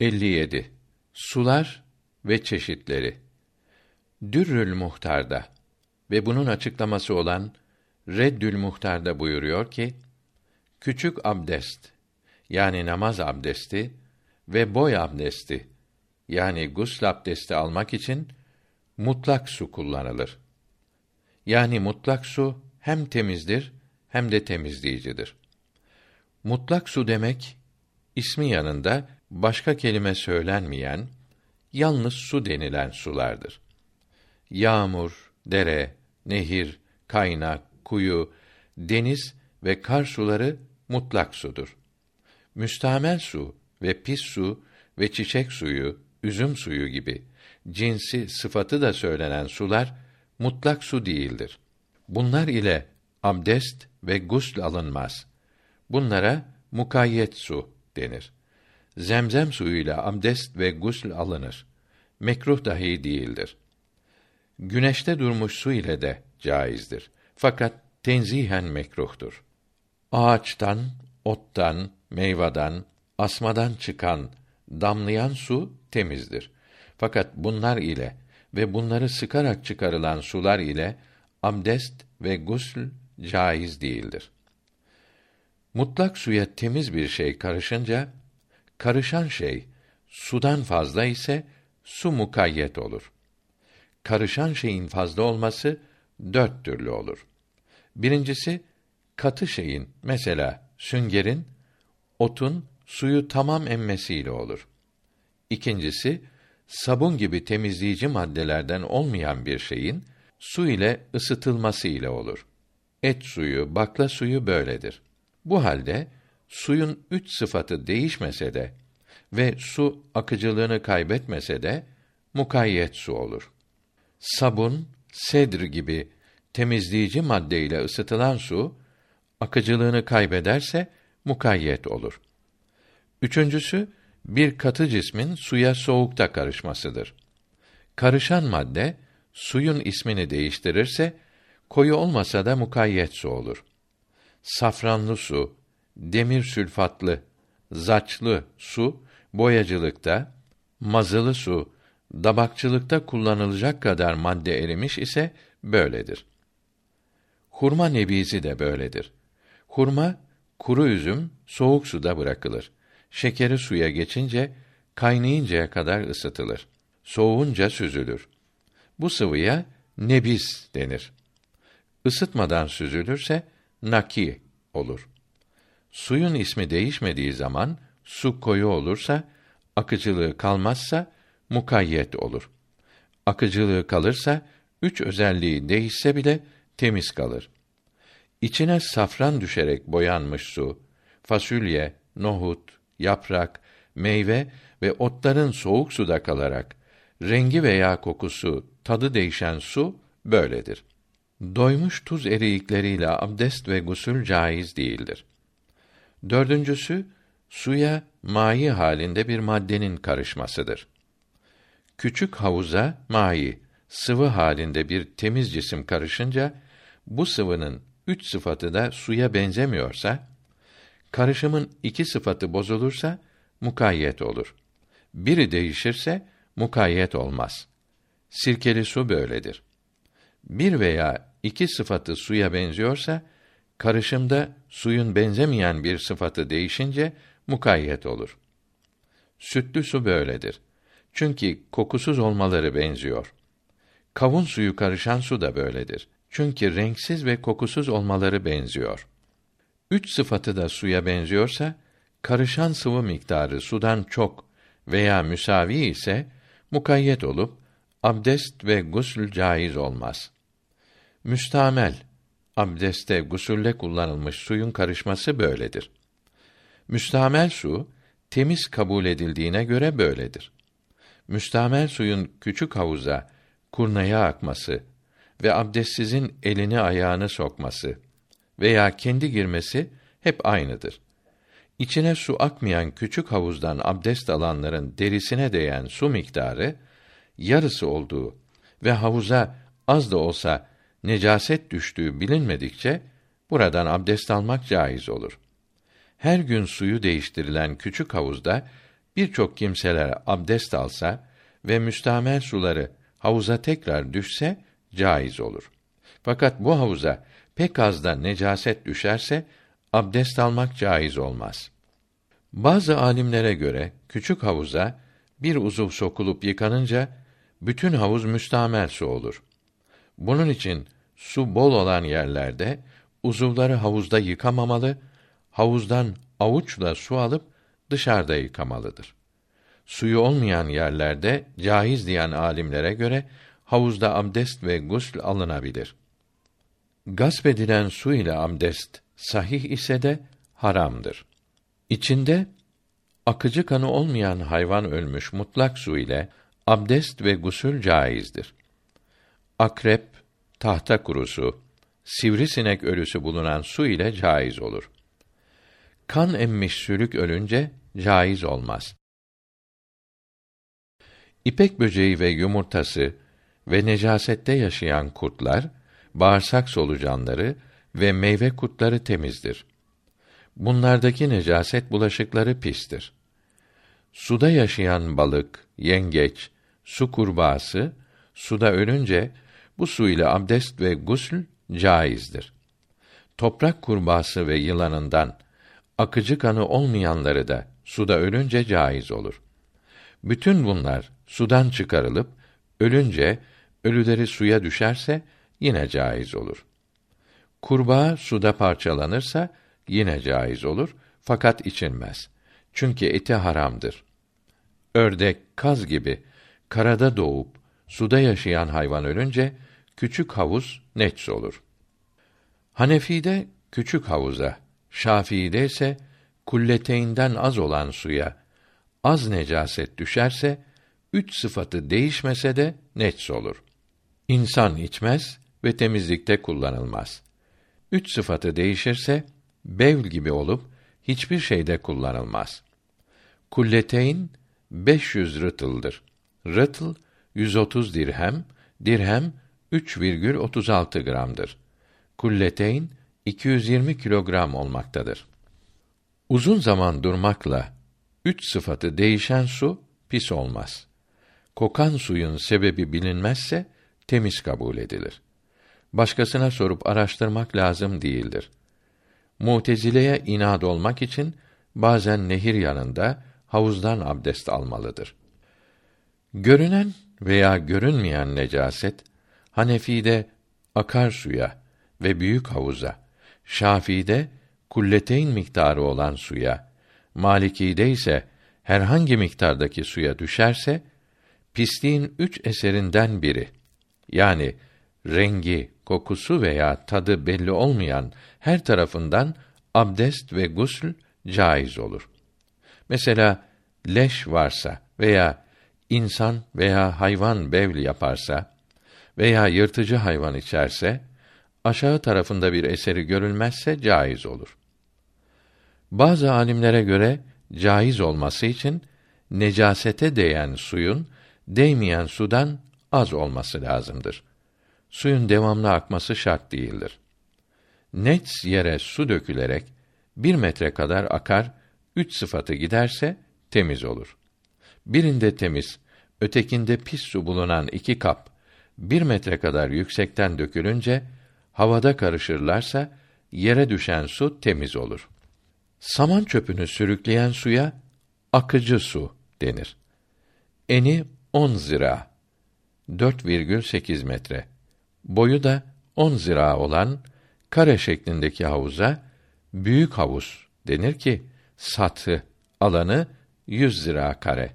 57. Sular ve çeşitleri. Dürrül Muhtar'da ve bunun açıklaması olan Reddül Muhtar'da buyuruyor ki: Küçük abdest yani namaz abdesti ve boy abdesti yani gusl abdesti almak için mutlak su kullanılır. Yani mutlak su hem temizdir hem de temizleyicidir. Mutlak su demek ismi yanında başka kelime söylenmeyen yalnız su denilen sulardır. Yağmur, dere, nehir, kaynak, kuyu, deniz ve kar suları mutlak sudur. Müstamel su ve pis su ve çiçek suyu, üzüm suyu gibi cinsi, sıfatı da söylenen sular mutlak su değildir. Bunlar ile abdest ve gusl alınmaz. Bunlara mukayyet su denir. Zemzem suyuyla abdest ve gusl alınır. Mekruh dahi değildir. Güneşte durmuş su ile de caizdir. Fakat tenzihen mekruhtur. Ağaçtan, ottan, meyvadan, asmadan çıkan, damlayan su temizdir. Fakat bunlar ile ve bunları sıkarak çıkarılan sular ile abdest ve gusl caiz değildir. Mutlak suya temiz bir şey karışınca karışan şey sudan fazla ise su mukayyet olur. Karışan şeyin fazla olması dört türlü olur. Birincisi katı şeyin mesela süngerin otun suyu tamam emmesiyle olur. İkincisi sabun gibi temizleyici maddelerden olmayan bir şeyin su ile ısıtılması ile olur. Et suyu, bakla suyu böyledir. Bu halde suyun üç sıfatı değişmese de ve su akıcılığını kaybetmese de mukayyet su olur. Sabun, sedr gibi temizleyici maddeyle ısıtılan su akıcılığını kaybederse mukayyet olur. Üçüncüsü bir katı cismin suya soğukta karışmasıdır. Karışan madde suyun ismini değiştirirse koyu olmasa da mukayyet su olur. Safranlı su, demir sülfatlı, zaçlı su boyacılıkta, mazılı su dabakçılıkta kullanılacak kadar madde erimiş ise böyledir. Hurma nebizi de böyledir. Hurma kuru üzüm soğuk suda bırakılır. Şekeri suya geçince kaynayıncaya kadar ısıtılır. Soğunca süzülür. Bu sıvıya nebiz denir. Isıtmadan süzülürse naki olur. Suyun ismi değişmediği zaman su koyu olursa akıcılığı kalmazsa mukayyet olur. Akıcılığı kalırsa üç özelliği değişse bile temiz kalır. İçine safran düşerek boyanmış su, fasulye, nohut, yaprak, meyve ve otların soğuk suda kalarak rengi veya kokusu, tadı değişen su böyledir. Doymuş tuz eriyikleriyle abdest ve gusül caiz değildir. Dördüncüsü, suya mayi halinde bir maddenin karışmasıdır. Küçük havuza mayi, sıvı halinde bir temiz cisim karışınca, bu sıvının üç sıfatı da suya benzemiyorsa, karışımın iki sıfatı bozulursa, mukayyet olur. Biri değişirse, mukayyet olmaz. Sirkeli su böyledir. Bir veya iki sıfatı suya benziyorsa, karışımda suyun benzemeyen bir sıfatı değişince mukayyet olur. Sütlü su böyledir. Çünkü kokusuz olmaları benziyor. Kavun suyu karışan su da böyledir. Çünkü renksiz ve kokusuz olmaları benziyor. Üç sıfatı da suya benziyorsa, karışan sıvı miktarı sudan çok veya müsavi ise, mukayyet olup, abdest ve gusül caiz olmaz. Müstamel, abdeste, gusülle kullanılmış suyun karışması böyledir. Müstamel su, temiz kabul edildiğine göre böyledir. Müstamel suyun küçük havuza, kurnaya akması ve abdestsizin elini ayağını sokması veya kendi girmesi hep aynıdır. İçine su akmayan küçük havuzdan abdest alanların derisine değen su miktarı yarısı olduğu ve havuza az da olsa necaset düştüğü bilinmedikçe buradan abdest almak caiz olur. Her gün suyu değiştirilen küçük havuzda birçok kimseler abdest alsa ve müstamel suları havuza tekrar düşse caiz olur. Fakat bu havuza pek az da necaset düşerse abdest almak caiz olmaz. Bazı alimlere göre küçük havuza bir uzuv sokulup yıkanınca bütün havuz müstamel su olur. Bunun için su bol olan yerlerde uzuvları havuzda yıkamamalı, havuzdan avuçla su alıp dışarıda yıkamalıdır. Suyu olmayan yerlerde caiz diyen alimlere göre havuzda abdest ve gusl alınabilir. Gasp edilen su ile abdest sahih ise de haramdır. İçinde akıcı kanı olmayan hayvan ölmüş mutlak su ile abdest ve gusül caizdir. Akrep, tahta kurusu, sivrisinek ölüsü bulunan su ile caiz olur. Kan emmiş sülük ölünce caiz olmaz. İpek böceği ve yumurtası ve necasette yaşayan kurtlar, bağırsak solucanları ve meyve kurtları temizdir. Bunlardaki necaset bulaşıkları pistir. Suda yaşayan balık, yengeç, su kurbağası suda ölünce bu su ile abdest ve gusül caizdir. Toprak kurbağası ve yılanından akıcı kanı olmayanları da suda ölünce caiz olur. Bütün bunlar sudan çıkarılıp ölünce ölüleri suya düşerse yine caiz olur. Kurbağa suda parçalanırsa yine caiz olur fakat içilmez. Çünkü eti haramdır. Ördek, kaz gibi karada doğup suda yaşayan hayvan ölünce küçük havuz nets olur. Hanefi'de küçük havuza, Şafii'de ise kulleteyinden az olan suya az necaset düşerse üç sıfatı değişmese de nets olur. İnsan içmez ve temizlikte kullanılmaz. Üç sıfatı değişirse bevl gibi olup hiçbir şeyde kullanılmaz. Kulleteyn 500 rıtıldır. Rıtıl 130 dirhem, dirhem 3,36 gramdır. Kulleteyn 220 kilogram olmaktadır. Uzun zaman durmakla üç sıfatı değişen su pis olmaz. Kokan suyun sebebi bilinmezse temiz kabul edilir. Başkasına sorup araştırmak lazım değildir. Mutezile'ye inat olmak için bazen nehir yanında havuzdan abdest almalıdır. Görünen veya görünmeyen necaset Hanefi'de akar suya ve büyük havuza, Şafii'de kulleteyn miktarı olan suya, Maliki'de ise herhangi miktardaki suya düşerse pisliğin üç eserinden biri yani rengi, kokusu veya tadı belli olmayan her tarafından abdest ve gusül caiz olur. Mesela leş varsa veya insan veya hayvan bevl yaparsa veya yırtıcı hayvan içerse aşağı tarafında bir eseri görülmezse caiz olur. Bazı alimlere göre caiz olması için necasete değen suyun değmeyen sudan az olması lazımdır. Suyun devamlı akması şart değildir. Net yere su dökülerek bir metre kadar akar, üç sıfatı giderse temiz olur. Birinde temiz, ötekinde pis su bulunan iki kap bir metre kadar yüksekten dökülünce havada karışırlarsa yere düşen su temiz olur. Saman çöpünü sürükleyen suya akıcı su denir. Eni 10 zira 4,8 metre. Boyu da 10 zira olan kare şeklindeki havuza büyük havuz denir ki satı alanı 100 zira kare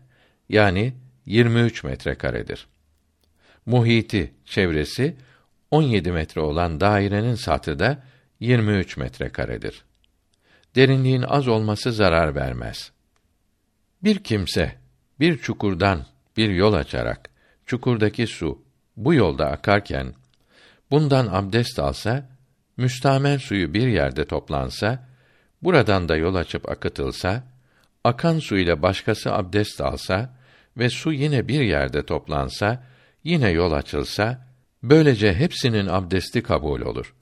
yani 23 metre karedir. Muhiti, çevresi 17 metre olan dairenin satı da 23 metre karedir. Derinliğin az olması zarar vermez. Bir kimse bir çukurdan bir yol açarak çukurdaki su bu yolda akarken bundan abdest alsa, müstamel suyu bir yerde toplansa, buradan da yol açıp akıtılsa, akan su ile başkası abdest alsa ve su yine bir yerde toplansa, yine yol açılsa, böylece hepsinin abdesti kabul olur.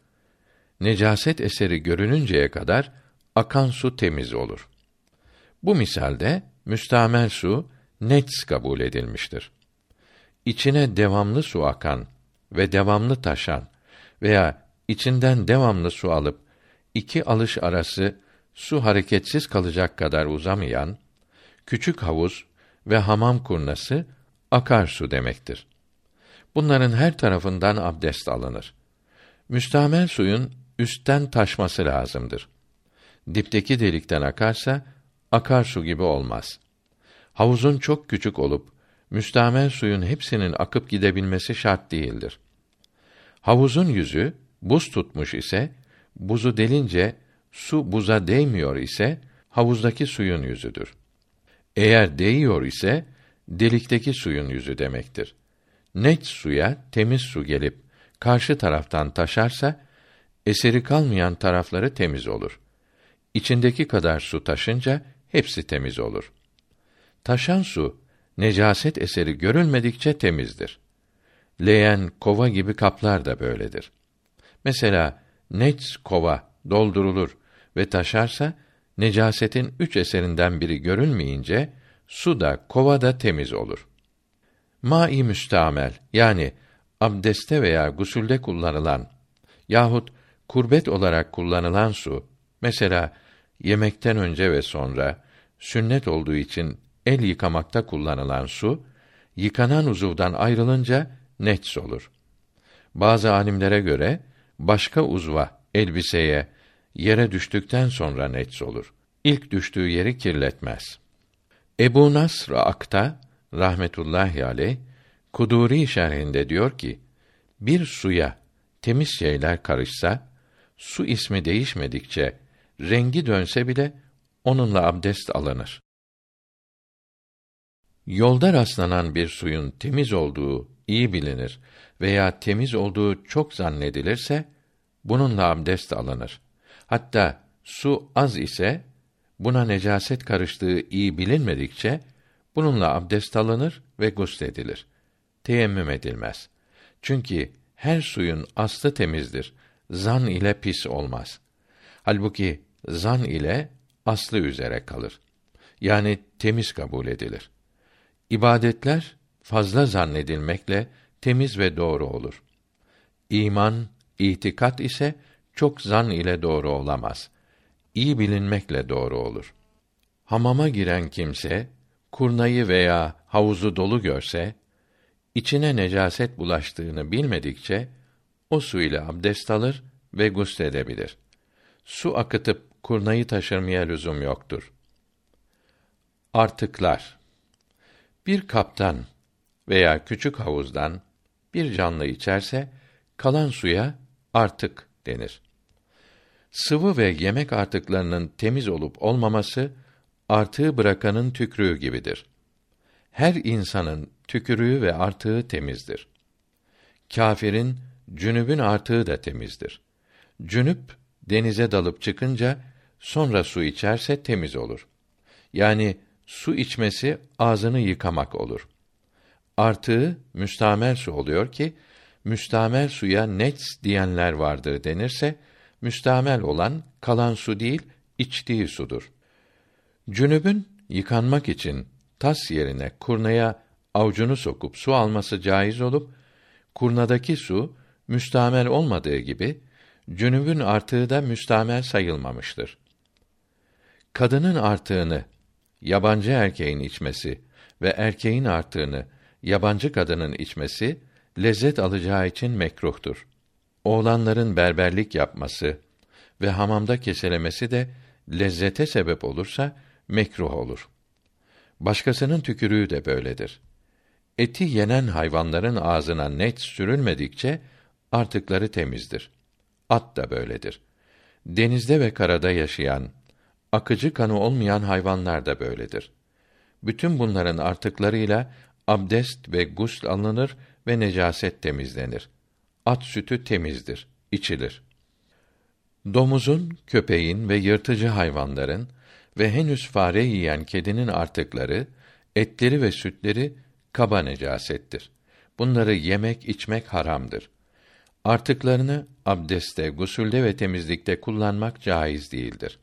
Necaset eseri görününceye kadar akan su temiz olur. Bu misalde müstamel su nets kabul edilmiştir. İçine devamlı su akan ve devamlı taşan veya içinden devamlı su alıp iki alış arası su hareketsiz kalacak kadar uzamayan küçük havuz ve hamam kurnası akarsu demektir. Bunların her tarafından abdest alınır. Müstamel suyun üstten taşması lazımdır. Dipteki delikten akarsa akarsu gibi olmaz. Havuzun çok küçük olup müstamel suyun hepsinin akıp gidebilmesi şart değildir. Havuzun yüzü buz tutmuş ise buzu delince su buza değmiyor ise havuzdaki suyun yüzüdür. Eğer değiyor ise delikteki suyun yüzü demektir. Net suya temiz su gelip karşı taraftan taşarsa eseri kalmayan tarafları temiz olur. İçindeki kadar su taşınca hepsi temiz olur. Taşan su necaset eseri görülmedikçe temizdir. Leğen, kova gibi kaplar da böyledir. Mesela net kova doldurulur ve taşarsa necasetin üç eserinden biri görülmeyince su da kova da temiz olur. Mai müstamel yani abdeste veya gusülde kullanılan yahut kurbet olarak kullanılan su mesela yemekten önce ve sonra sünnet olduğu için el yıkamakta kullanılan su yıkanan uzuvdan ayrılınca nets olur. Bazı alimlere göre başka uzva, elbiseye, yere düştükten sonra nets olur. İlk düştüğü yeri kirletmez. Ebu Nasr Akta rahmetullahi aleyh Kuduri şerhinde diyor ki: Bir suya temiz şeyler karışsa, su ismi değişmedikçe rengi dönse bile onunla abdest alınır. Yolda rastlanan bir suyun temiz olduğu iyi bilinir veya temiz olduğu çok zannedilirse bununla abdest alınır. Hatta su az ise buna necaset karıştığı iyi bilinmedikçe bununla abdest alınır ve gusledilir. Teyemmüm edilmez. Çünkü her suyun aslı temizdir. Zan ile pis olmaz. Halbuki zan ile aslı üzere kalır. Yani temiz kabul edilir. İbadetler fazla zannedilmekle temiz ve doğru olur. İman, itikat ise çok zan ile doğru olamaz. İyi bilinmekle doğru olur. Hamama giren kimse kurnayı veya havuzu dolu görse içine necaset bulaştığını bilmedikçe o su ile abdest alır ve gusledebilir. Su akıtıp kurnayı taşırmaya lüzum yoktur. Artıklar Bir kaptan veya küçük havuzdan bir canlı içerse kalan suya artık denir. Sıvı ve yemek artıklarının temiz olup olmaması artığı bırakanın tükrüğü gibidir. Her insanın tükürüğü ve artığı temizdir. Kâfirin cünübün artığı da temizdir. Cünüp denize dalıp çıkınca sonra su içerse temiz olur. Yani su içmesi ağzını yıkamak olur. Artığı müstamel su oluyor ki müstamel suya nets diyenler vardır denirse müstamel olan kalan su değil içtiği sudur. Cünübün yıkanmak için tas yerine kurnaya avucunu sokup su alması caiz olup kurnadaki su müstamel olmadığı gibi cünübün artığı da müstamel sayılmamıştır. Kadının artığını yabancı erkeğin içmesi ve erkeğin artığını yabancı kadının içmesi lezzet alacağı için mekruhtur. Oğlanların berberlik yapması ve hamamda keselemesi de lezzete sebep olursa mekruh olur. Başkasının tükürüğü de böyledir. Eti yenen hayvanların ağzına net sürülmedikçe artıkları temizdir. At da böyledir. Denizde ve karada yaşayan, akıcı kanı olmayan hayvanlar da böyledir. Bütün bunların artıklarıyla abdest ve gusl alınır ve necaset temizlenir. At sütü temizdir, içilir. Domuzun, köpeğin ve yırtıcı hayvanların ve henüz fare yiyen kedinin artıkları, etleri ve sütleri kaba necasettir. Bunları yemek, içmek haramdır. Artıklarını abdeste, gusülde ve temizlikte kullanmak caiz değildir.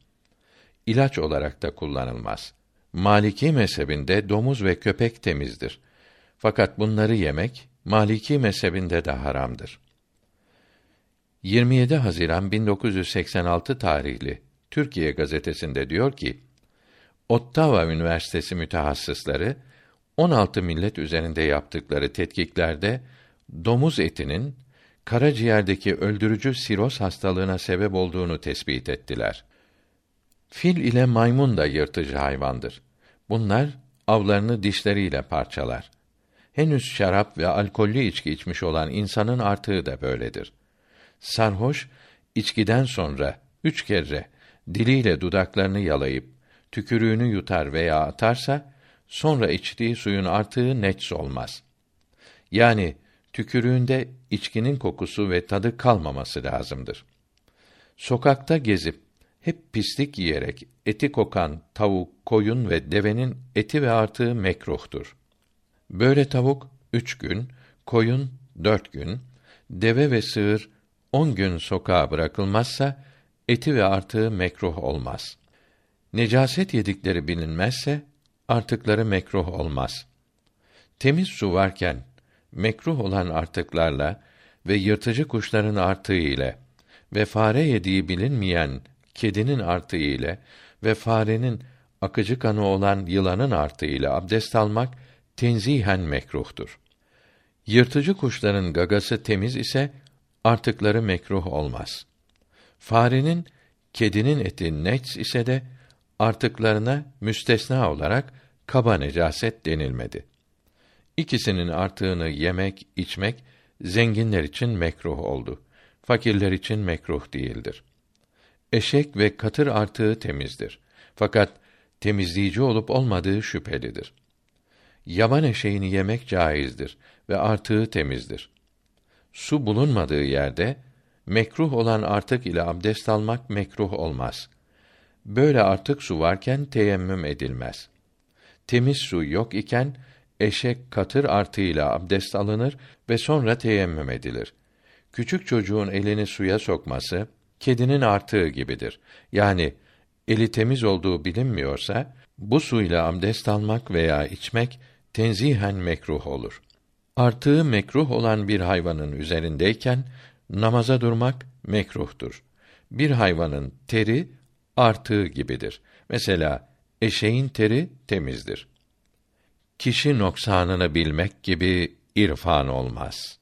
İlaç olarak da kullanılmaz. Maliki mezhebinde domuz ve köpek temizdir. Fakat bunları yemek Maliki mezhebinde de haramdır. 27 Haziran 1986 tarihli Türkiye gazetesinde diyor ki: Ottawa Üniversitesi mütehassısları 16 millet üzerinde yaptıkları tetkiklerde domuz etinin karaciğerdeki öldürücü siroz hastalığına sebep olduğunu tespit ettiler. Fil ile maymun da yırtıcı hayvandır. Bunlar avlarını dişleriyle parçalar. Henüz şarap ve alkollü içki içmiş olan insanın artığı da böyledir. Sarhoş, içkiden sonra üç kere diliyle dudaklarını yalayıp tükürüğünü yutar veya atarsa, sonra içtiği suyun artığı neç olmaz. Yani tükürüğünde içkinin kokusu ve tadı kalmaması lazımdır. Sokakta gezip hep pislik yiyerek eti kokan tavuk, koyun ve devenin eti ve artığı mekruhtur. Böyle tavuk üç gün, koyun dört gün, deve ve sığır on gün sokağa bırakılmazsa eti ve artığı mekruh olmaz. Necaset yedikleri bilinmezse artıkları mekruh olmaz. Temiz su varken mekruh olan artıklarla ve yırtıcı kuşların artığı ile ve fare yediği bilinmeyen kedinin artığı ile ve farenin akıcı kanı olan yılanın artığı ile abdest almak tenzihen mekruhtur. Yırtıcı kuşların gagası temiz ise artıkları mekruh olmaz. Farenin, kedinin eti nets ise de artıklarına müstesna olarak kaba necaset denilmedi. İkisinin artığını yemek, içmek zenginler için mekruh oldu. Fakirler için mekruh değildir. Eşek ve katır artığı temizdir. Fakat temizleyici olup olmadığı şüphelidir. Yaban eşeğini yemek caizdir ve artığı temizdir. Su bulunmadığı yerde mekruh olan artık ile abdest almak mekruh olmaz. Böyle artık su varken teyemmüm edilmez. Temiz su yok iken eşek katır artığıyla abdest alınır ve sonra teyemmüm edilir. Küçük çocuğun elini suya sokması kedinin artığı gibidir. Yani eli temiz olduğu bilinmiyorsa bu suyla abdest almak veya içmek tenzihen mekruh olur. Artığı mekruh olan bir hayvanın üzerindeyken namaza durmak mekruhtur. Bir hayvanın teri artığı gibidir. Mesela eşeğin teri temizdir. Kişi noksanını bilmek gibi irfan olmaz.